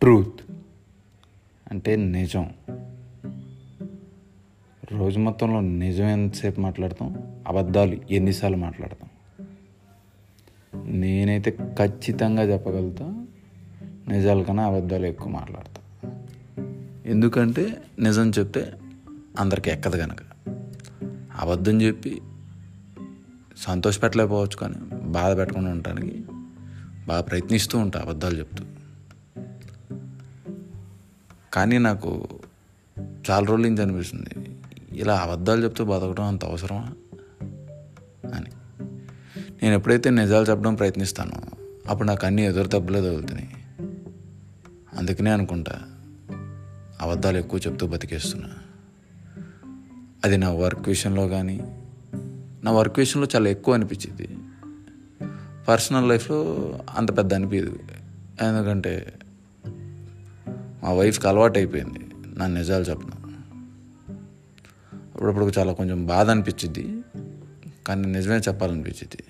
Truth అంటే నిజం. రోజు మొత్తంలో నిజం ఎంతసేపు మాట్లాడతాం? అబద్ధాలు ఎన్నిసార్లు మాట్లాడతాం? నేనైతే ఖచ్చితంగా చెప్పగలుగుతా నిజాల కన్నా అబద్ధాలు ఎక్కువ మాట్లాడతా. ఎందుకంటే నిజం చెప్తే అందరికి ఎక్కదు కనుక అబద్ధం చెప్పి సంతోషపెట్టలేకపోవచ్చు కానీ బాధ పెట్టకుండా ఉండటానికి బాగా ప్రయత్నిస్తూ ఉంటా అబద్ధాలు చెప్తూ. కానీ నాకు చాలా రోజుల నుంచి అనిపిస్తుంది ఇలా అబద్ధాలు చెప్తూ బతకడం అంత అవసరమా అని. నేను ఎప్పుడైతే నిజాలు చెప్పడం ప్రయత్నిస్తానో అప్పుడు నాకు అన్నీ ఎదురు తప్పులే తగులుతున్నాయి. అందుకనే అనుకుంటా అబద్ధాలు ఎక్కువ చెప్తూ బతికేస్తున్నా. అది నా వర్క్ విషయంలో కానీ నా వర్క్ విషయంలో చాలా ఎక్కువ అనిపించింది. పర్సనల్ లైఫ్లో అంత పెద్ద అనిపించదు ఎందుకంటే మా వైఫ్కి అలవాటు అయిపోయింది నా నిజాలు చెప్పడం. అప్పుడప్పుడు చాలా కొంచెం బాధ అనిపించింది కానీ నిజమే చెప్పాలనిపించింది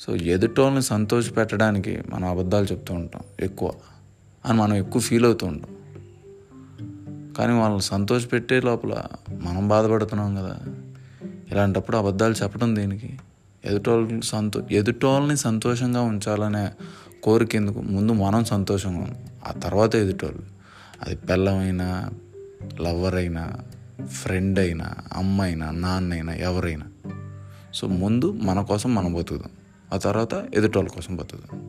సో ఎదుటోళ్ళని సంతోష పెట్టడానికి మనం అబద్ధాలు చెప్తూ ఉంటాం ఎక్కువ. అని మనం ఎక్కువ ఫీల్ అవుతూ ఉంటాం. కానీ వాళ్ళని సంతోష పెట్టే లోపల మనం బాధపడుతున్నాం కదా. ఇలాంటప్పుడు అబద్ధాలు చెప్పడం దేనికి? ఎదుటోళ్ళని సంతో ఎదుటోళ్ళని సంతోషంగా ఉంచాలనే కోరిక ఎందుకు? ముందు మనం సంతోషంగా ఉన్నాం ఆ తర్వాత ఎదుటోళ్ళు. అది పిల్లమైనా లవ్వర్ అయినా ఫ్రెండ్ అయినా అమ్మ అయినా నాన్న అయినా ఎవరైనా. సో ముందు మన కోసం మనం బతుకుదాం. ఆ తర్వాత ఎదుటోళ్ళ కోసం బతుకుదాం.